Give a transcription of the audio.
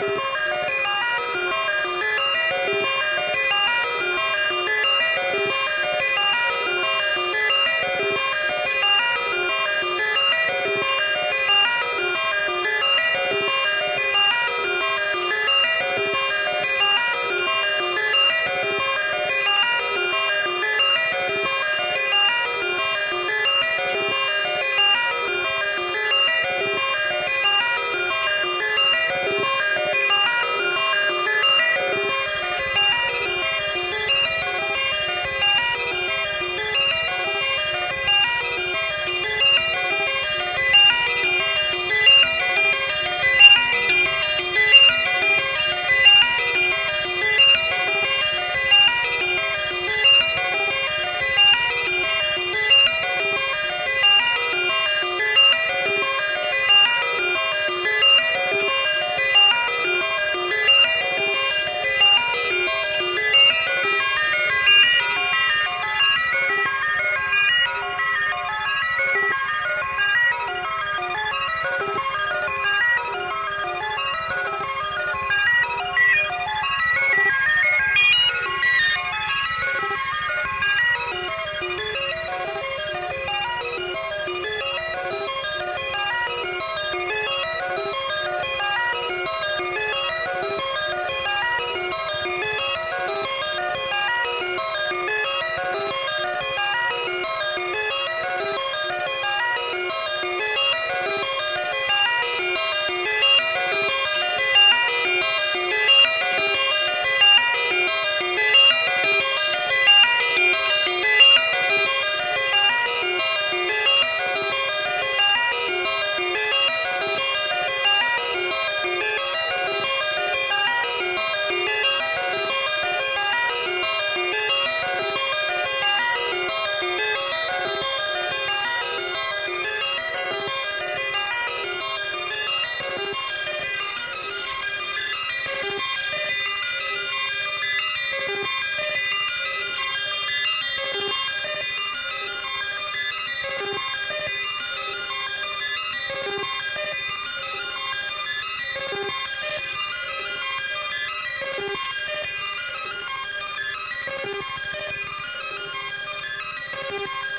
Bye. you